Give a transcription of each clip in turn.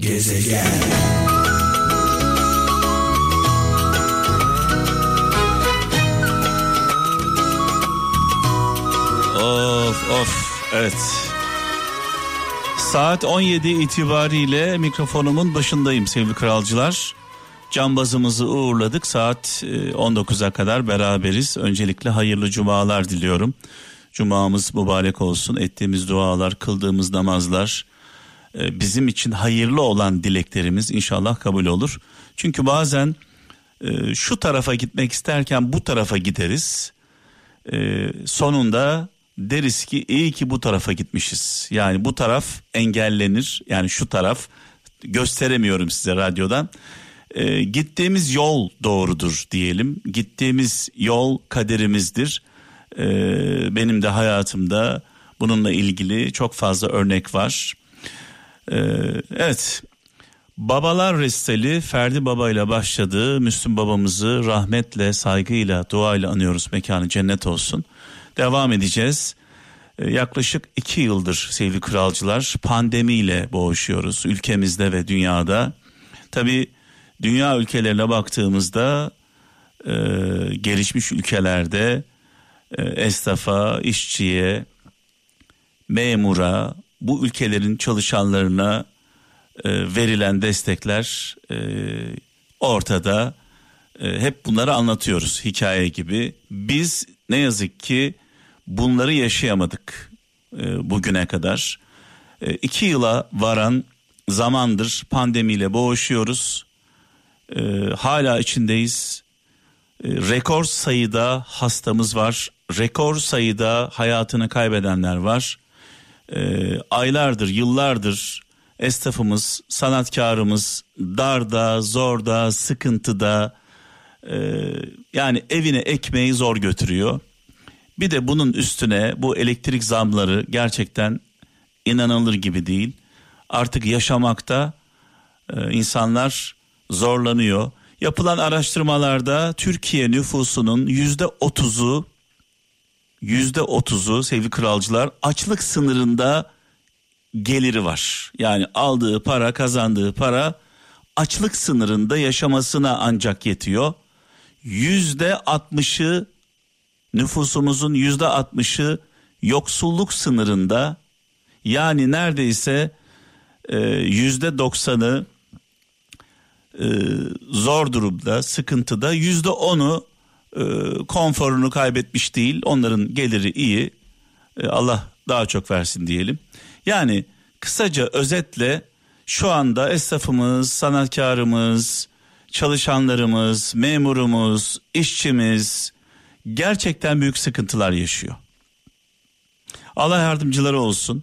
Gezegen. Of of evet. Saat 17 itibariyle mikrofonumun başındayım sevgili kralcılar. Cambazımızı uğurladık. Saat 19'a e, kadar beraberiz. Öncelikle hayırlı cumalar diliyorum. Cumamız mübarek olsun. Ettiğimiz dualar, kıldığımız namazlar, bizim için hayırlı olan dileklerimiz inşallah kabul olur. Çünkü bazen e, şu tarafa gitmek isterken bu tarafa gideriz. Sonunda deriz ki iyi ki bu tarafa gitmişiz. Yani bu taraf engellenir. Yani şu taraf gösteremiyorum size radyodan. E, gittiğimiz yol doğrudur diyelim. Gittiğimiz yol kaderimizdir. E, benim de hayatımda bununla ilgili çok fazla örnek var. E, evet. Babalar Resteli Ferdi Baba ile başladı. Müslüm babamızı rahmetle, saygıyla, duayla anıyoruz. Mekanı cennet olsun. Devam edeceğiz. Ee, yaklaşık iki yıldır sevgili kralcılar pandemiyle boğuşuyoruz ülkemizde ve dünyada. Tabi dünya ülkelerine baktığımızda e, gelişmiş ülkelerde e, esnafa, işçiye, memura, bu ülkelerin çalışanlarına e, verilen destekler e, ortada. E, hep bunları anlatıyoruz hikaye gibi. Biz ne yazık ki bunları yaşayamadık e, bugüne kadar. E, iki yıla varan zamandır pandemiyle boğuşuyoruz. E, hala içindeyiz. E, rekor sayıda hastamız var. Rekor sayıda hayatını kaybedenler var. E, aylardır, yıllardır esnafımız, sanatkarımız darda, zorda, sıkıntıda e, yani evine ekmeği zor götürüyor. Bir de bunun üstüne bu elektrik zamları gerçekten inanılır gibi değil. Artık yaşamakta e, insanlar zorlanıyor. Yapılan araştırmalarda Türkiye nüfusunun yüzde otuzu yüzde otuzu sevgili kralcılar açlık sınırında geliri var. Yani aldığı para kazandığı para açlık sınırında yaşamasına ancak yetiyor. Yüzde altmışı nüfusumuzun yüzde altmışı yoksulluk sınırında yani neredeyse e, yüzde doksanı e, zor durumda sıkıntıda yüzde onu e, konforunu kaybetmiş değil onların geliri iyi Allah daha çok versin diyelim yani kısaca özetle şu anda esnafımız sanatkarımız çalışanlarımız memurumuz işçimiz gerçekten büyük sıkıntılar yaşıyor. Allah yardımcıları olsun.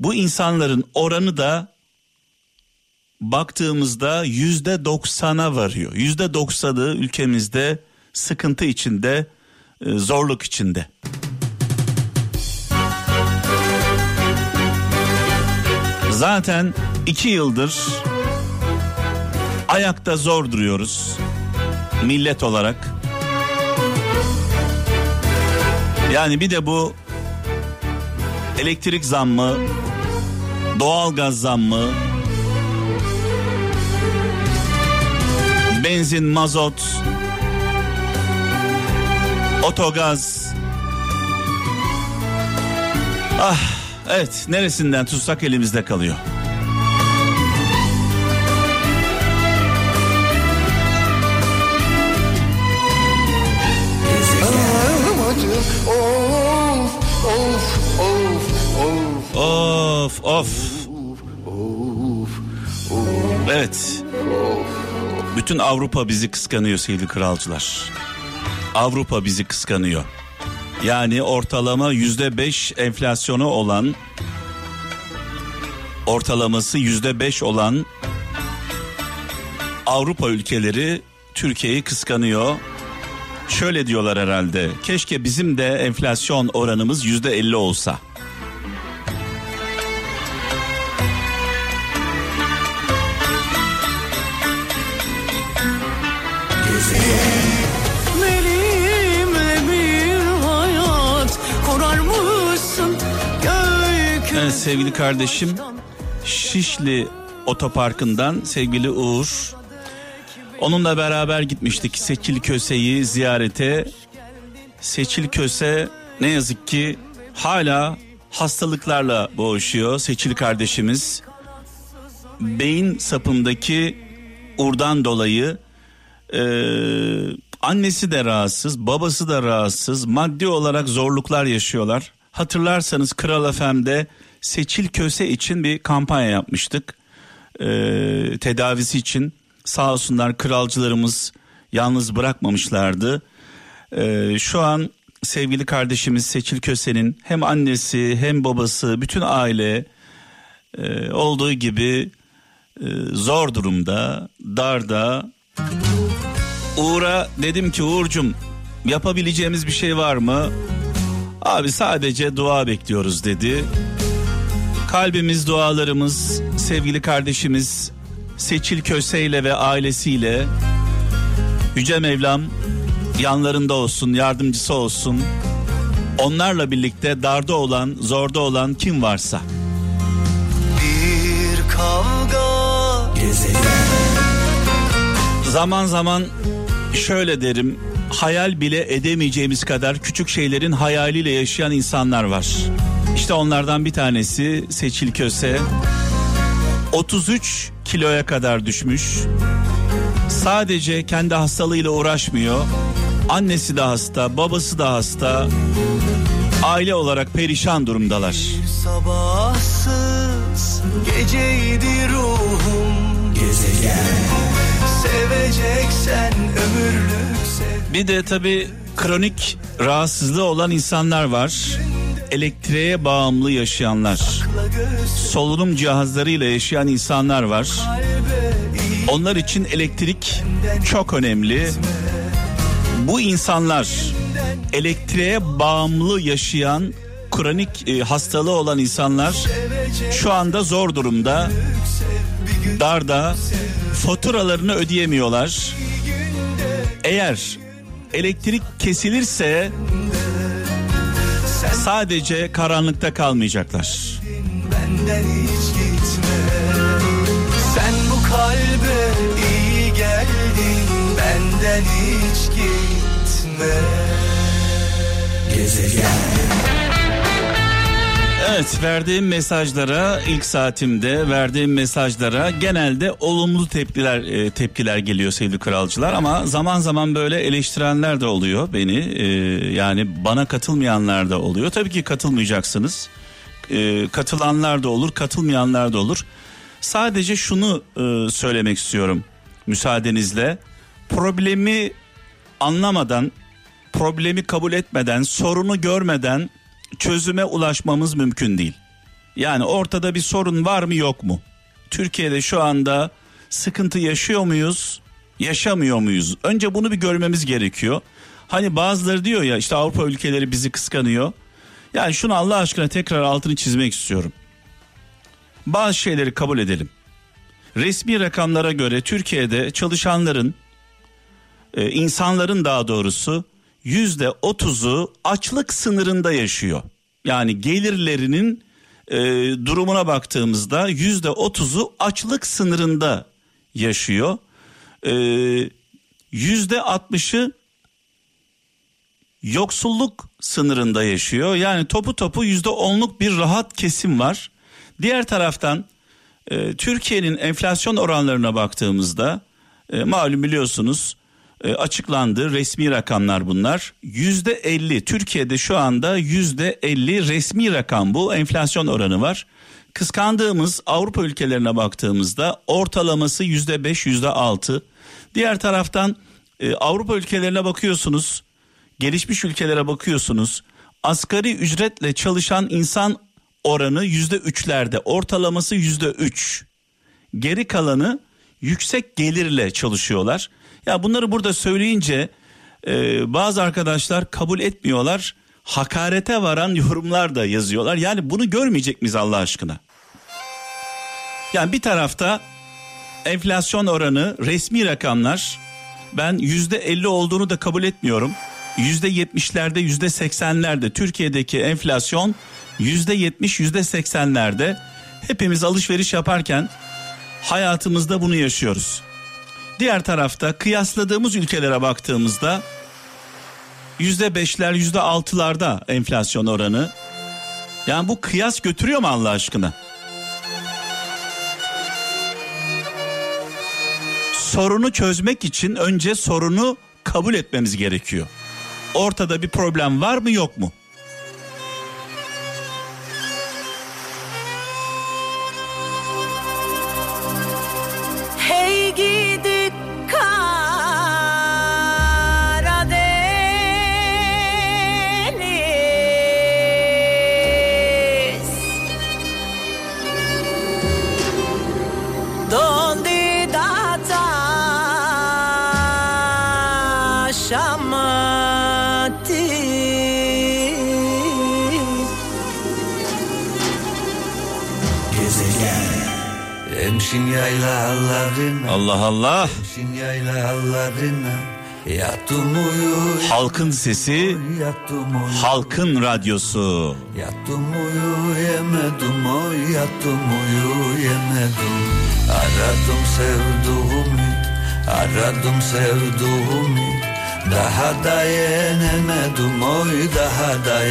Bu insanların oranı da baktığımızda yüzde doksana varıyor. Yüzde doksanı ülkemizde sıkıntı içinde, e, zorluk içinde. Zaten iki yıldır ayakta zor duruyoruz millet olarak. Yani bir de bu elektrik zammı, doğalgaz zammı, benzin, mazot, otogaz. Ah evet neresinden tutsak elimizde kalıyor. Of of. Evet. Bütün Avrupa bizi kıskanıyor sevgili kralcılar. Avrupa bizi kıskanıyor. Yani ortalama yüzde beş enflasyonu olan ortalaması yüzde beş olan Avrupa ülkeleri Türkiye'yi kıskanıyor. Şöyle diyorlar herhalde. Keşke bizim de enflasyon oranımız yüzde elli olsa. Sevgili kardeşim Şişli Otoparkı'ndan sevgili Uğur. Onunla beraber gitmiştik Seçil Köse'yi ziyarete. Seçil Köse ne yazık ki hala hastalıklarla boğuşuyor Seçil kardeşimiz. Beyin sapındaki urdan dolayı e, annesi de rahatsız, babası da rahatsız, maddi olarak zorluklar yaşıyorlar. Hatırlarsanız Kral FM'de Seçil Köse için bir kampanya yapmıştık. E, tedavisi için sağ olsunlar kralcılarımız yalnız bırakmamışlardı. E, şu an sevgili kardeşimiz Seçil Köse'nin hem annesi hem babası bütün aile e, olduğu gibi e, zor durumda, darda. Uğur'a dedim ki Uğur'cum yapabileceğimiz bir şey var mı? Abi sadece dua bekliyoruz dedi. Kalbimiz, dualarımız sevgili kardeşimiz Seçil Köse ile ve ailesiyle Yüce Mevlam yanlarında olsun, yardımcısı olsun. Onlarla birlikte darda olan, zorda olan kim varsa. Bir kavga gezegen. Zaman zaman şöyle derim. Hayal bile edemeyeceğimiz kadar küçük şeylerin hayaliyle yaşayan insanlar var. İşte onlardan bir tanesi Seçil Köse. 33 kiloya kadar düşmüş. Sadece kendi hastalığıyla uğraşmıyor. Annesi de hasta, babası da hasta. Aile olarak perişan durumdalar. Bir sabahsız geceydi ruhum gezegen. Seveceksen ömürlük sev. Bir de tabi kronik rahatsızlığı olan insanlar var. Elektriğe bağımlı yaşayanlar. Solunum cihazlarıyla yaşayan insanlar var. Onlar için elektrik çok önemli. Bu insanlar elektriğe bağımlı yaşayan kronik e, hastalığı olan insanlar şu anda zor durumda. Darda faturalarını ödeyemiyorlar. Eğer elektrik kesilirse sadece karanlıkta kalmayacaklar. Benden hiç gitme. Sen bu kalbe iyi geldin. Benden hiç gitme. Gezegen. Evet verdiğim mesajlara ilk saatimde verdiğim mesajlara genelde olumlu tepkiler e, tepkiler geliyor sevgili kralcılar ama zaman zaman böyle eleştirenler de oluyor beni. E, yani bana katılmayanlar da oluyor. Tabii ki katılmayacaksınız. E, katılanlar da olur katılmayanlar da olur. Sadece şunu e, söylemek istiyorum müsaadenizle. Problemi anlamadan problemi kabul etmeden sorunu görmeden çözüme ulaşmamız mümkün değil. Yani ortada bir sorun var mı yok mu? Türkiye'de şu anda sıkıntı yaşıyor muyuz? Yaşamıyor muyuz? Önce bunu bir görmemiz gerekiyor. Hani bazıları diyor ya işte Avrupa ülkeleri bizi kıskanıyor. Yani şunu Allah aşkına tekrar altını çizmek istiyorum. Bazı şeyleri kabul edelim. Resmi rakamlara göre Türkiye'de çalışanların, e, insanların daha doğrusu yüzde otuzu açlık sınırında yaşıyor. Yani gelirlerinin e, durumuna baktığımızda yüzde otuzu açlık sınırında yaşıyor. E, yüzde altmışı yoksulluk sınırında yaşıyor. Yani topu topu yüzde onluk bir rahat kesim var. Diğer taraftan e, Türkiye'nin enflasyon oranlarına baktığımızda e, malum biliyorsunuz e, açıklandı. Resmi rakamlar bunlar. Yüzde elli Türkiye'de şu anda yüzde elli resmi rakam bu enflasyon oranı var. Kıskandığımız Avrupa ülkelerine baktığımızda ortalaması yüzde beş yüzde altı. Diğer taraftan e, Avrupa ülkelerine bakıyorsunuz gelişmiş ülkelere bakıyorsunuz asgari ücretle çalışan insan oranı yüzde üçlerde ortalaması yüzde üç. Geri kalanı yüksek gelirle çalışıyorlar. Ya bunları burada söyleyince e, bazı arkadaşlar kabul etmiyorlar. Hakarete varan yorumlar da yazıyorlar. Yani bunu görmeyecek miyiz Allah aşkına? Yani bir tarafta enflasyon oranı resmi rakamlar ben yüzde elli olduğunu da kabul etmiyorum. Yüzde yetmişlerde yüzde seksenlerde Türkiye'deki enflasyon yüzde yetmiş yüzde seksenlerde hepimiz alışveriş yaparken hayatımızda bunu yaşıyoruz. Diğer tarafta kıyasladığımız ülkelere baktığımızda yüzde beşler yüzde altılarda enflasyon oranı. Yani bu kıyas götürüyor mu Allah aşkına? Sorunu çözmek için önce sorunu kabul etmemiz gerekiyor. Ortada bir problem var mı yok mu? Hemşin yaylalarına Allah Allah. Hemşin yaylalarına Yattım uyu Halkın sesi, Yattım uyu halkın radyosu. Yattım uyu yemedim oy. Yattım uyu yemedim. Aradım sevduğumu Aradım sevduğumu Daha da yenemedim oy. Daha da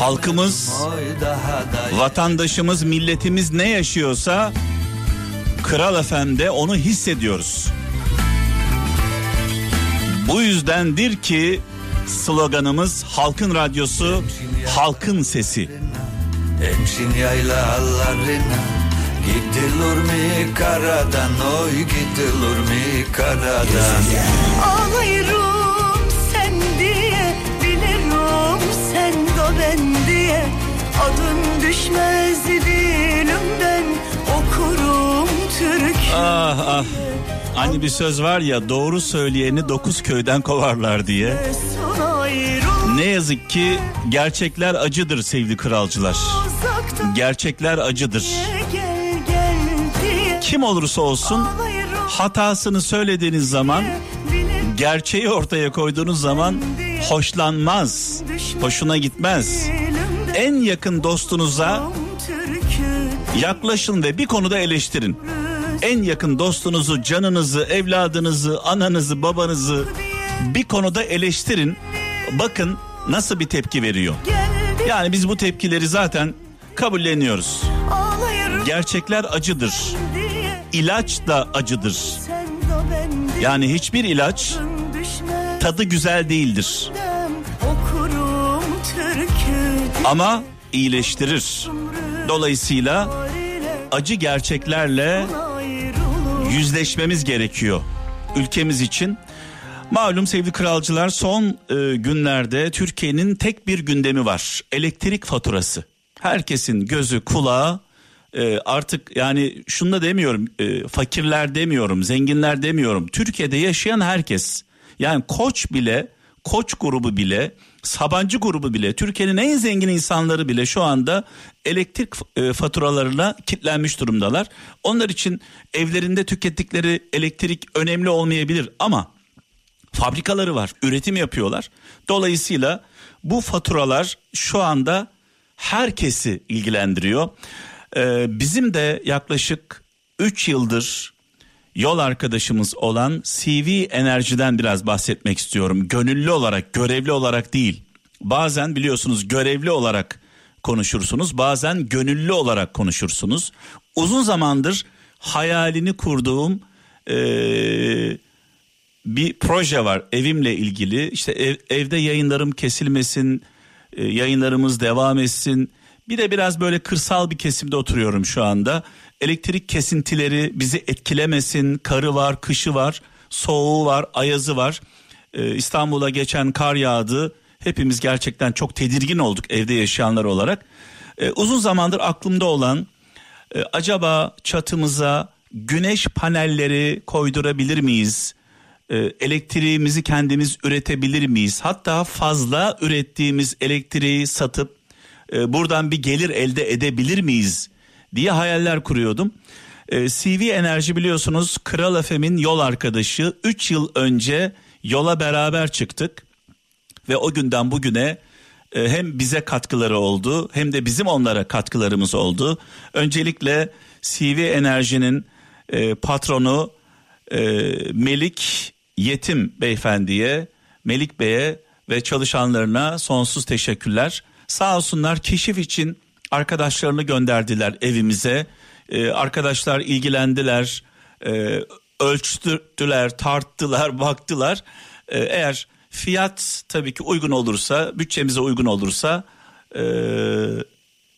Halkımız, vatandaşımız, milletimiz ne yaşıyorsa Kral FM'de onu hissediyoruz. Bu yüzdendir ki sloganımız halkın radyosu, halkın sesi. Hemşin yaylalarına Gidilir mi karadan? Oy gidilir mi karadan? Ağlayırım Adın düşmez dilimden Okurum Türk Ah ah. Hani bir söz var ya doğru söyleyeni dokuz köyden kovarlar diye. Ne yazık ki gerçekler acıdır sevgili kralcılar. Gerçekler acıdır. Kim olursa olsun hatasını söylediğiniz zaman gerçeği ortaya koyduğunuz zaman hoşlanmaz. Hoşuna gitmez. En yakın dostunuza yaklaşın ve bir konuda eleştirin. En yakın dostunuzu, canınızı, evladınızı, ananızı, babanızı bir konuda eleştirin. Bakın nasıl bir tepki veriyor. Yani biz bu tepkileri zaten kabulleniyoruz. Gerçekler acıdır. İlaç da acıdır. Yani hiçbir ilaç tadı güzel değildir. Ama iyileştirir. Dolayısıyla acı gerçeklerle yüzleşmemiz gerekiyor ülkemiz için. Malum sevgili kralcılar son e, günlerde Türkiye'nin tek bir gündemi var. Elektrik faturası. Herkesin gözü kulağı e, artık yani şunu da demiyorum e, fakirler demiyorum zenginler demiyorum. Türkiye'de yaşayan herkes yani koç bile koç grubu bile Sabancı grubu bile Türkiye'nin en zengin insanları bile şu anda elektrik e, faturalarına kilitlenmiş durumdalar. Onlar için evlerinde tükettikleri elektrik önemli olmayabilir ama fabrikaları var, üretim yapıyorlar. Dolayısıyla bu faturalar şu anda herkesi ilgilendiriyor. Ee, bizim de yaklaşık 3 yıldır yol arkadaşımız olan CV Enerji'den biraz bahsetmek istiyorum. Gönüllü olarak, görevli olarak değil. Bazen biliyorsunuz görevli olarak konuşursunuz, bazen gönüllü olarak konuşursunuz. Uzun zamandır hayalini kurduğum eee bir proje var evimle ilgili. İşte ev- evde yayınlarım kesilmesin, e, yayınlarımız devam etsin. Bir de biraz böyle kırsal bir kesimde oturuyorum şu anda. Elektrik kesintileri bizi etkilemesin. Karı var, kışı var, soğuğu var, ayazı var. E, İstanbul'a geçen kar yağdı. Hepimiz gerçekten çok tedirgin olduk evde yaşayanlar olarak. E, uzun zamandır aklımda olan e, acaba çatımıza güneş panelleri koydurabilir miyiz? E, elektriğimizi kendimiz üretebilir miyiz? Hatta fazla ürettiğimiz elektriği satıp e, buradan bir gelir elde edebilir miyiz diye hayaller kuruyordum. E, CV Enerji biliyorsunuz Kral FM'in yol arkadaşı 3 yıl önce yola beraber çıktık ve o günden bugüne e, hem bize katkıları oldu hem de bizim onlara katkılarımız oldu. Öncelikle CV Enerji'nin e, patronu e, Melik Yetim Beyefendiye, Melik Bey'e ve çalışanlarına sonsuz teşekkürler. Sağ olsunlar keşif için arkadaşlarını gönderdiler evimize. Ee, arkadaşlar ilgilendiler, e, ölçtüler, tarttılar, baktılar. Ee, eğer fiyat tabii ki uygun olursa, bütçemize uygun olursa e,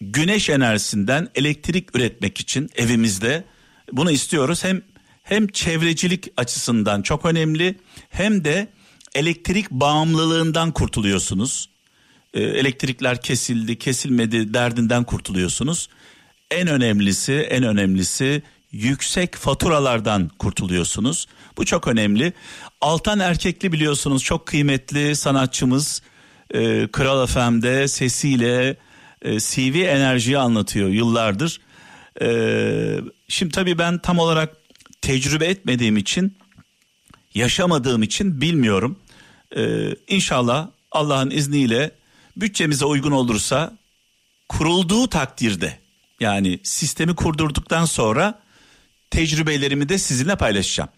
güneş enerjisinden elektrik üretmek için evimizde bunu istiyoruz. Hem hem çevrecilik açısından çok önemli hem de elektrik bağımlılığından kurtuluyorsunuz. Ee, elektrikler kesildi, kesilmedi derdinden kurtuluyorsunuz. En önemlisi, en önemlisi yüksek faturalardan kurtuluyorsunuz. Bu çok önemli. Altan Erkekli biliyorsunuz çok kıymetli sanatçımız. Ee, Kral FM'de sesiyle e, CV enerjiyi anlatıyor yıllardır. Ee, şimdi tabii ben tam olarak tecrübe etmediğim için yaşamadığım için bilmiyorum. Ee, inşallah Allah'ın izniyle bütçemize uygun olursa kurulduğu takdirde yani sistemi kurdurduktan sonra tecrübelerimi de sizinle paylaşacağım.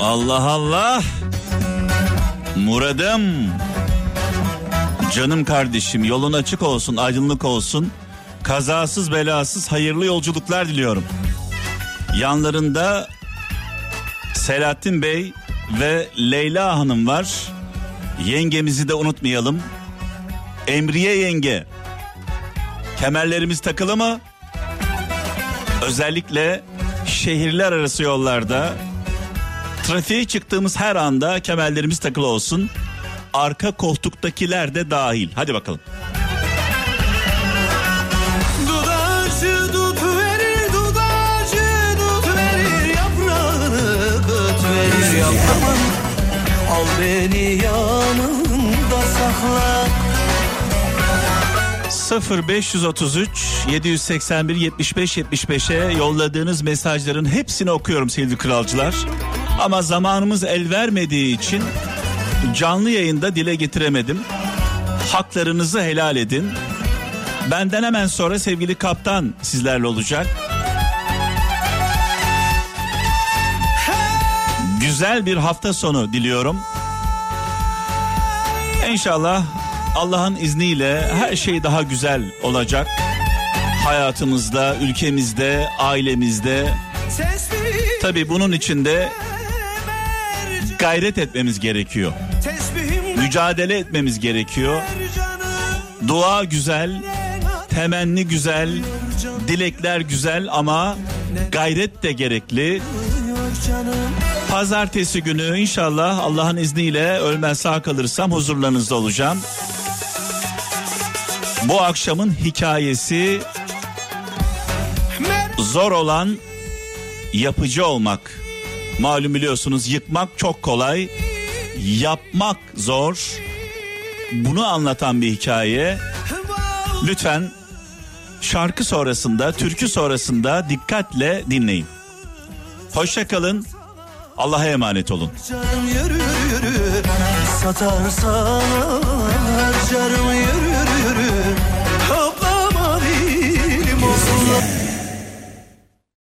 Allah Allah. Muradım. Canım kardeşim yolun açık olsun, aydınlık olsun. Kazasız belasız hayırlı yolculuklar diliyorum. Yanlarında Selahattin Bey ve Leyla Hanım var. Yengemizi de unutmayalım. Emriye yenge. Kemerlerimiz takılı mı? Özellikle şehirler arası yollarda trafiğe çıktığımız her anda kemerlerimiz takılı olsun. Arka koltuktakiler de dahil. Hadi bakalım. Al beni yanında sakla. 0533 781 75 75'e yolladığınız mesajların hepsini okuyorum sevgili kralcılar. Ama zamanımız el vermediği için canlı yayında dile getiremedim. Haklarınızı helal edin. Benden hemen sonra sevgili kaptan sizlerle olacak. Güzel bir hafta sonu diliyorum. İnşallah Allah'ın izniyle her şey daha güzel olacak. Hayatımızda, ülkemizde, ailemizde. Tabii bunun için de gayret etmemiz gerekiyor. Mücadele etmemiz gerekiyor. Dua güzel, temenni güzel, dilekler güzel ama gayret de gerekli. Pazartesi günü inşallah Allah'ın izniyle ölmez sağ kalırsam huzurlarınızda olacağım. Bu akşamın hikayesi zor olan yapıcı olmak. Malum biliyorsunuz yıkmak çok kolay, yapmak zor. Bunu anlatan bir hikaye. Lütfen şarkı sonrasında, türkü sonrasında dikkatle dinleyin. Hoşça kalın. Allah'a emanet olun. Yürü yürü Satarsan harcarım yürü yürü Toplama olsun